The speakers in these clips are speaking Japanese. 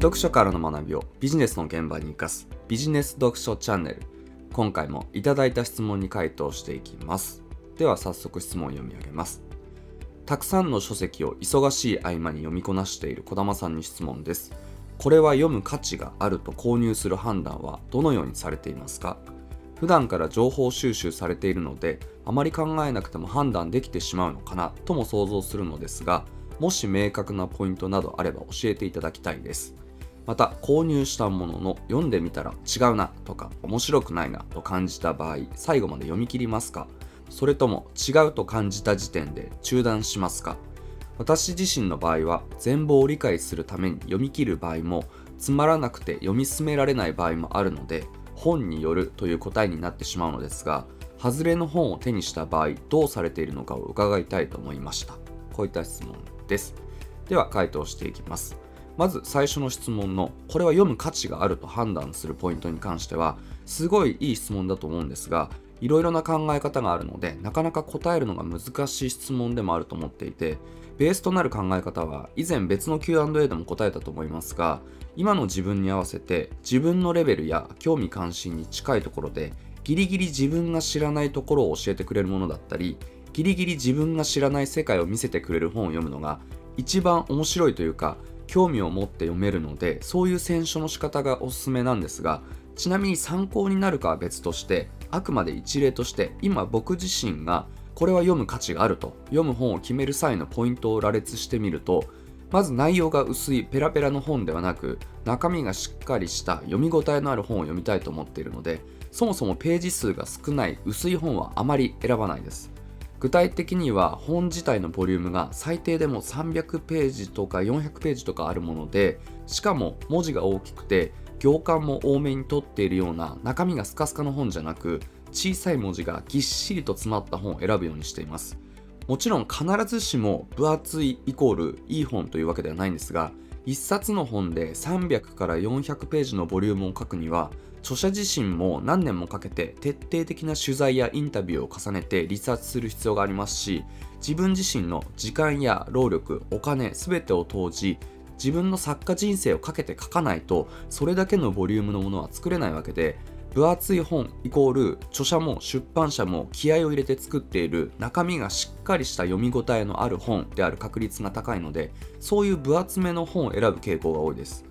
読書からの学びをビジネスの現場に生かすビジネス読書チャンネル。今回もいただいた質問に回答していきます。では早速質問を読み上げます。たくさんの書籍を忙しい合間に読みこなしている児玉さんに質問です。これは読む価値があると購入する判断はどのようにされていますか？普段から情報収集されているのであまり考えなくても判断できてしまうのかな？とも想像するのですがもし明確なポイントなどあれば教えていただきたいです。また購入したものの読んでみたら違うなとか面白くないなと感じた場合最後まで読み切りますか？それとも違うと感じた時点で中断しますか？私自身の場合は全貌を理解するために読み切る場合もつまらなくて読み進められない場合もあるので本によるという答えになってしまうのですが外れの本を手にした場合どうされているのかを伺いたいと思いました。こういった質問です。では回答していきます。まず最初の質問のこれは読む価値があると判断するポイントに関してはすごいいい質問だと思うんですがいろいろな考え方があるのでなかなか答えるのが難しい質問でもあると思っていてベースとなる考え方は以前別の Q&A でも答えたと思いますが今の自分に合わせて自分のレベルや興味関心に近いところでギリギリ自分が知らないところを教えてくれるものだったりギリギリ自分が知らない世界を見せてくれる本を読むのが一番面白いというか興味を持って読めるのでそういう選書の仕方がおすすめなんですがちなみに参考になるかは別としてあくまで一例として今僕自身がこれは読む価値があると読む本を決める際のポイントを羅列してみるとまず内容が薄いペラペラの本ではなく中身がしっかりした読み応えのある本を読みたいと思っているのでそもそもページ数が少ない薄い本はあまり選ばないです。具体的には本自体のボリュームが最低でも300ページとか400ページとかあるものでしかも文字が大きくて行間も多めに取っているような中身がスカスカの本じゃなく小さい文字がぎっしりと詰まった本を選ぶようにしています。もちろん必ずしも分厚いイコールいい本というわけではないんですが1冊の本で300から400ページのボリュームを書くには著者自身も何年もかけて徹底的な取材やインタビューを重ねてリサーチする必要がありますし自分自身の時間や労力お金全てを投じ自分の作家人生をかけて書かないとそれだけのボリュームのものは作れないわけで分厚い本イコール著者も出版社も気合を入れて作っている中身がしっかりした読み応えのある本である確率が高いのでそういう分厚めの本を選ぶ傾向が多いです。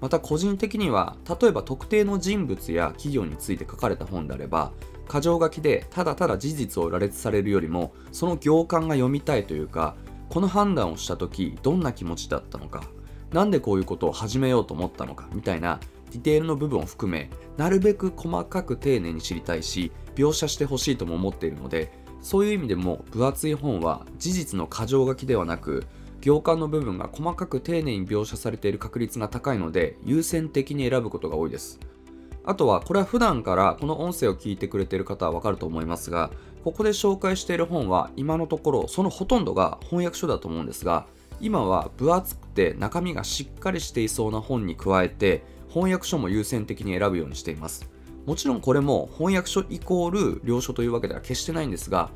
また個人的には例えば特定の人物や企業について書かれた本であれば箇条書きでただただ事実を羅列されるよりもその行間が読みたいというかこの判断をした時どんな気持ちだったのか何でこういうことを始めようと思ったのかみたいなディテールの部分を含めなるべく細かく丁寧に知りたいし描写してほしいとも思っているのでそういう意味でも分厚い本は事実の箇条書きではなく行間の部分が細かく丁寧に描写されている確率が高いので優先的に選ぶことが多いです。あとはこれは普段からこの音声を聞いてくれている方はわかると思いますがここで紹介している本は今のところそのほとんどが翻訳書だと思うんですが今は分厚くて中身がしっかりしていそうな本に加えて翻訳書も優先的に選ぶようにしています。もちろんこれも翻訳書イコール領書というわけでは決してないんですが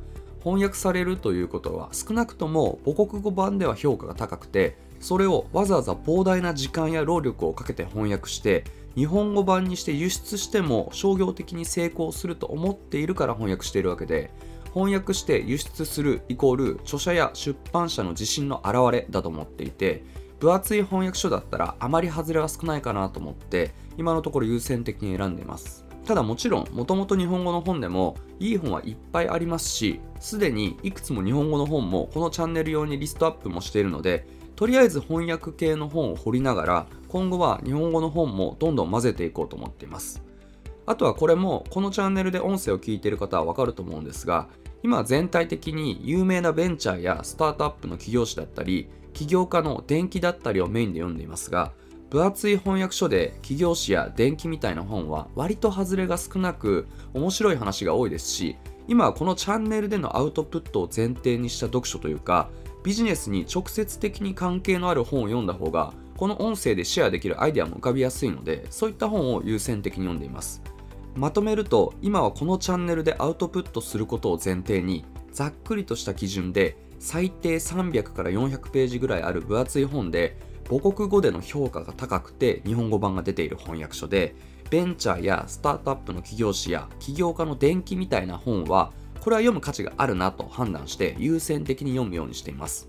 翻訳されるということは少なくとも母国語版では評価が高くてそれをわざわざ膨大な時間や労力をかけて翻訳して日本語版にして輸出しても商業的に成功すると思っているから翻訳しているわけで翻訳して輸出するイコール著者や出版社の自信の表れだと思っていて分厚い翻訳書だったらあまり外れは少ないかなと思って今のところ優先的に選んでいます。ただもちろんもともと日本語の本でもいい本はいっぱいありますしすでにいくつも日本語の本もこのチャンネル用にリストアップもしているのでとりあえず翻訳系の本を掘りながら今後は日本語の本もどんどん混ぜていこうと思っています。あとはこれもこのチャンネルで音声を聞いている方はわかると思うんですが今全体的に有名なベンチャーやスタートアップの起業誌だったり起業家の伝記だったりをメインで読んでいますが分厚い翻訳書で起業誌や伝記みたいな本は割と外れが少なく面白い話が多いですし今はこのチャンネルでのアウトプットを前提にした読書というかビジネスに直接的に関係のある本を読んだ方がこの音声でシェアできるアイデアも浮かびやすいのでそういった本を優先的に読んでいます。まとめると今はこのチャンネルでアウトプットすることを前提にざっくりとした基準で最低300から400ページぐらいある分厚い本で母国語での評価が高くて日本語版が出ている翻訳書でベンチャーやスタートアップの起業誌や起業家の伝記みたいな本はこれは読む価値があるなと判断して優先的に読むようにしています。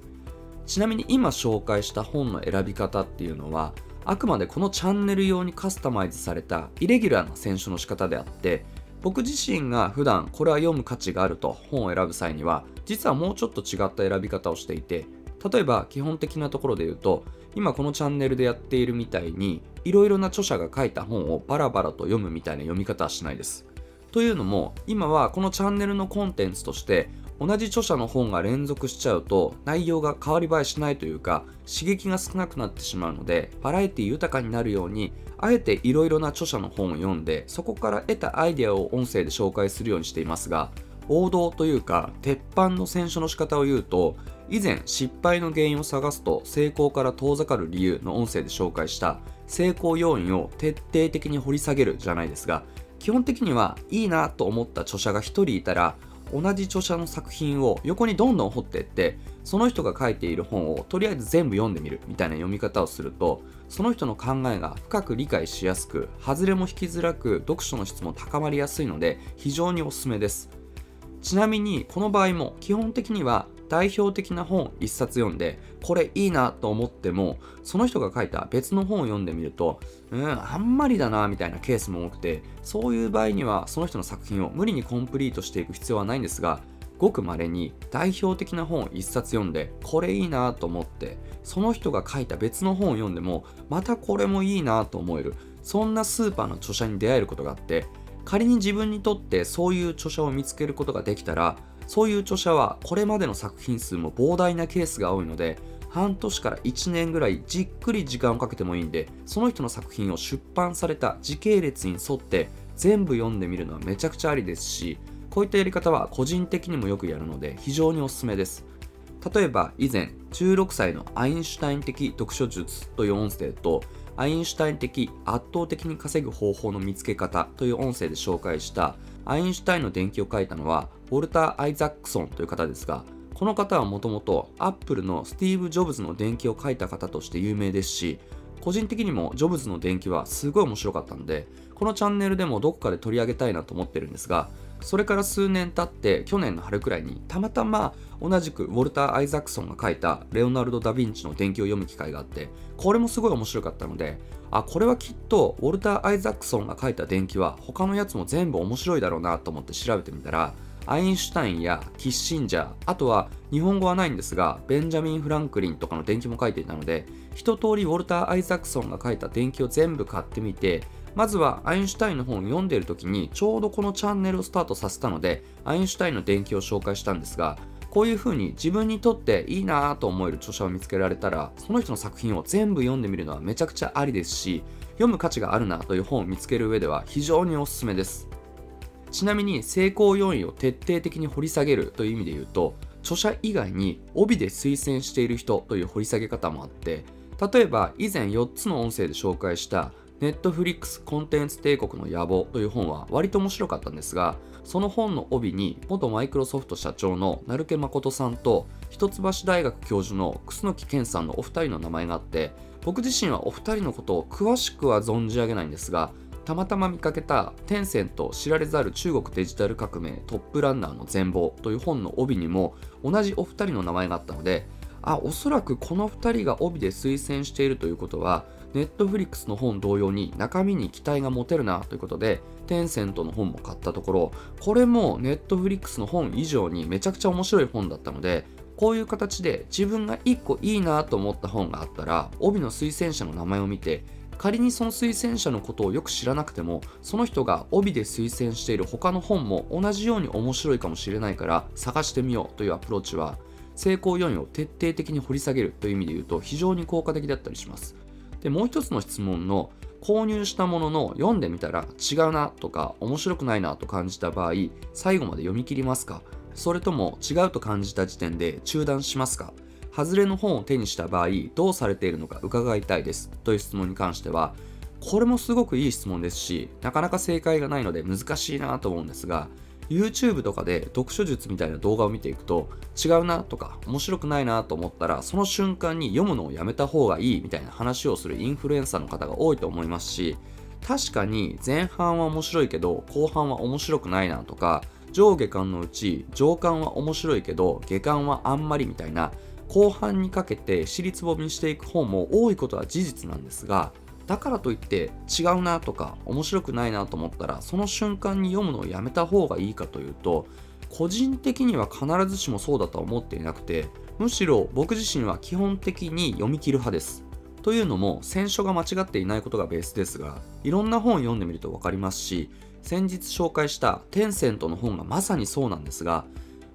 ちなみに今紹介した本の選び方っていうのはあくまでこのチャンネル用にカスタマイズされたイレギュラーな選書の仕方であって僕自身が普段これは読む価値があると本を選ぶ際には実はもうちょっと違った選び方をしていて例えば基本的なところで言うと今このチャンネルでやっているみたいにいろいろな著者が書いた本をバラバラと読むみたいな読み方はしないです。というのも今はこのチャンネルのコンテンツとして同じ著者の本が連続しちゃうと内容が変わり映えしないというか刺激が少なくなってしまうのでバラエティ豊かになるようにあえていろいろな著者の本を読んでそこから得たアイデアを音声で紹介するようにしていますが王道というか鉄板の選書の仕方を言うと以前失敗の原因を探すと成功から遠ざかる理由の音声で紹介した成功要因を徹底的に掘り下げるじゃないですが基本的にはいいなと思った著者が1人いたら同じ著者の作品を横にどんどん掘っていってその人が書いている本をとりあえず全部読んでみるみたいな読み方をするとその人の考えが深く理解しやすく外れも引きづらく読書の質も高まりやすいので非常におすすめです。ちなみにこの場合も基本的には代表的な本1冊読んでこれいいなと思ってもその人が書いた別の本を読んでみるとうんあんまりだなみたいなケースも多くてそういう場合にはその人の作品を無理にコンプリートしていく必要はないんですがごくまれに代表的な本を1冊読んでこれいいなと思ってその人が書いた別の本を読んでもまたこれもいいなと思えるそんなスーパーの著者に出会えることがあって仮に自分にとってそういう著者を見つけることができたらそういう著者はこれまでの作品数も膨大なケースが多いので半年から1年ぐらいじっくり時間をかけてもいいんでその人の作品を出版された時系列に沿って全部読んでみるのはめちゃくちゃありですしこういったやり方は個人的にもよくやるので非常におすすめです。例えば以前16歳のアインシュタイン的読書術という音声とアインシュタイン的圧倒的に稼ぐ方法の見つけ方という音声で紹介したアインシュタインの伝記を書いたのはウォルター・アイザックソンという方ですがこの方はもともとアップルのスティーブ・ジョブズの伝記を書いた方として有名ですし個人的にもジョブズの伝記はすごい面白かったのでこのチャンネルでもどこかで取り上げたいなと思ってるんですがそれから数年経って去年の春くらいにたまたま同じくウォルター・アイザクソンが書いたレオナルド・ダ・ヴィンチの伝記を読む機会があってこれもすごい面白かったのであこれはきっとウォルター・アイザクソンが書いた伝記は他のやつも全部面白いだろうなと思って調べてみたらアインシュタインやキッシンジャーあとは日本語はないんですがベンジャミン・フランクリンとかの伝記も書いていたので一通りウォルター・アイザクソンが書いた伝記を全部買ってみてまずはアインシュタインの本を読んでいる時にちょうどこのチャンネルをスタートさせたのでアインシュタインの伝記を紹介したんですがこういう風に自分にとっていいなぁと思える著者を見つけられたらその人の作品を全部読んでみるのはめちゃくちゃありですし読む価値があるなという本を見つける上では非常におすすめです。ちなみに成功要因を徹底的に掘り下げるという意味で言うと著者以外に帯で推薦している人という掘り下げ方もあって例えば以前4つの音声で紹介したネットフリックスコンテンツ帝国の野望という本は割と面白かったんですがその本の帯に元マイクロソフト社長の成毛誠さんと一橋大学教授の楠木健さんのお二人の名前があって僕自身はお二人のことを詳しくは存じ上げないんですがたまたま見かけたテンセント知られざる中国デジタル革命トップランナーの全貌という本の帯にも同じお二人の名前があったのであおそらくこの2人が帯で推薦しているということはネットフリックスの本同様に中身に期待が持てるなということでテンセントの本も買ったところこれもネットフリックスの本以上にめちゃくちゃ面白い本だったのでこういう形で自分が1個いいなと思った本があったら帯の推薦者の名前を見て仮にその推薦者のことをよく知らなくてもその人が帯で推薦している他の本も同じように面白いかもしれないから探してみようというアプローチは成功要因を徹底的に掘り下げるという意味で言うと非常に効果的だったりします。で、もう一つの質問の購入したものの読んでみたら違うなとか面白くないなと感じた場合、最後まで読み切りますか？それとも違うと感じた時点で中断しますか？外れの本を手にした場合どうされているのか伺いたいです。という質問に関してはこれもすごくいい質問ですしなかなか正解がないので難しいなと思うんですが YouTube とかで読書術みたいな動画を見ていくと違うなとか面白くないなと思ったらその瞬間に読むのをやめた方がいいみたいな話をするインフルエンサーの方が多いと思いますし確かに前半は面白いけど後半は面白くないなとか上下巻のうち上巻は面白いけど下巻はあんまりみたいな後半にかけて尻つぼみしていく本も多いことは事実なんですがだからといって違うなとか面白くないなと思ったらその瞬間に読むのをやめた方がいいかというと個人的には必ずしもそうだとは思っていなくてむしろ僕自身は基本的に読み切る派です。というのも選書が間違っていないことがベースですがいろんな本を読んでみると分かりますし先日紹介したテンセントの本がまさにそうなんですが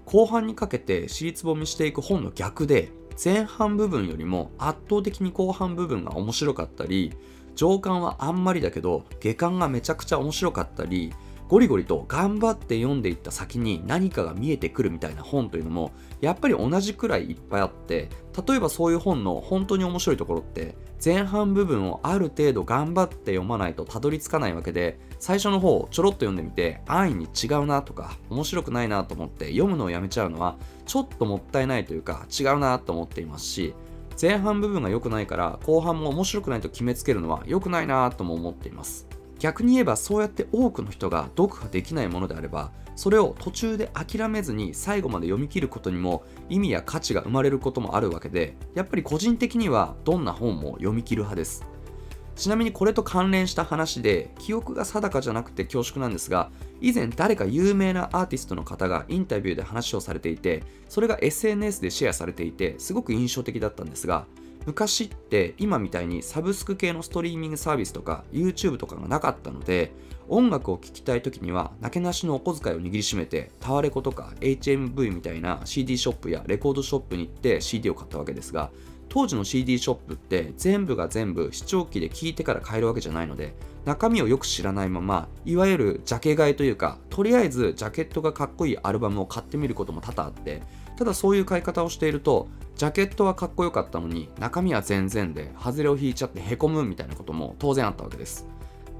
後半にかけて尻つぼみしていく本の逆で前半部分よりも圧倒的に後半部分が面白かったり上巻はあんまりだけど下巻がめちゃくちゃ面白かったりゴリゴリと頑張って読んでいった先に何かが見えてくるみたいな本というのもやっぱり同じくらいいっぱいあって例えばそういう本の本当に面白いところって前半部分をある程度頑張って読まないとたどり着かないわけで最初の方をちょろっと読んでみて安易に違うなとか面白くないなと思って読むのをやめちゃうのはちょっともったいないというか違うなと思っていますし前半部分が良くないから後半も面白くないと決めつけるのは良くないなとも思っています。逆に言えばそうやって多くの人が読破できないものであればそれを途中で諦めずに最後まで読み切ることにも意味や価値が生まれることもあるわけでやっぱり個人的にはどんな本も読み切る派です。ちなみにこれと関連した話で記憶が定かじゃなくて恐縮なんですが以前誰か有名なアーティストの方がインタビューで話をされていてそれが SNS でシェアされていてすごく印象的だったんですが昔って今みたいにサブスク系のストリーミングサービスとか YouTube とかがなかったので音楽を聴きたい時にはなけなしのお小遣いを握りしめてタワレコとか HMV みたいな CD ショップやレコードショップに行って CD を買ったわけですが当時の CD ショップって全部が全部視聴器で聴いてから買えるわけじゃないので中身をよく知らないままいわゆるジャケ買いというかとりあえずジャケットがかっこいいアルバムを買ってみることも多々あってただそういう買い方をしているとジャケットはかっこよかったのに中身は全然で外れを引いちゃってへこむみたいなことも当然あったわけです。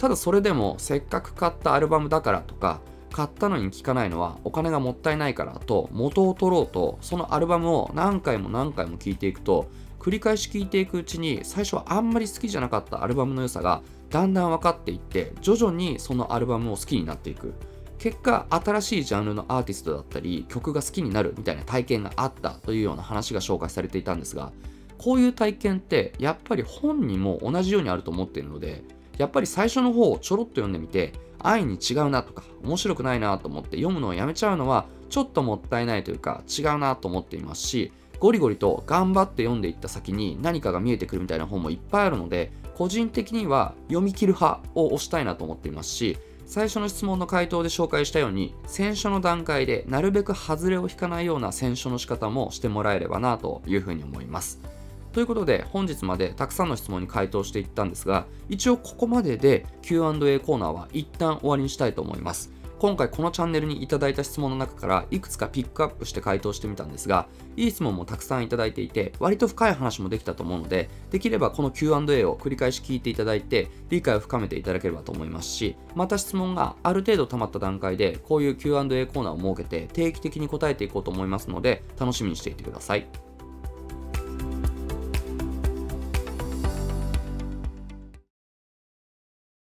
ただそれでもせっかく買ったアルバムだからとか買ったのに聴かないのはお金がもったいないからと元を取ろうとそのアルバムを何回も何回も聴いていくと繰り返し聴いていくうちに最初はあんまり好きじゃなかったアルバムの良さがだんだん分かっていって徐々にそのアルバムを好きになっていく。結果新しいジャンルのアーティストだったり曲が好きになるみたいな体験があったというような話が紹介されていたんですがこういう体験ってやっぱり本にも同じようにあると思っているのでやっぱり最初の方をちょろっと読んでみて愛に違うなとか面白くないなと思って読むのをやめちゃうのはちょっともったいないというか違うなと思っていますしゴリゴリと頑張って読んでいった先に何かが見えてくるみたいな本もいっぱいあるので個人的には読み切る派を推したいなと思っていますし最初の質問の回答で紹介したように選書の段階でなるべく外れを引かないような選書の仕方もしてもらえればなというふうに思います。ということで本日までたくさんの質問に回答していったんですが一応ここまでで Q&A コーナーは一旦終わりにしたいと思います。今回このチャンネルにいただいた質問の中からいくつかピックアップして回答してみたんですがいい質問もたくさんいただいていて割と深い話もできたと思うのでできればこの Q&A を繰り返し聞いていただいて理解を深めていただければと思いますしまた質問がある程度溜まった段階でこういう Q&A コーナーを設けて定期的に答えていこうと思いますので楽しみにしていてください。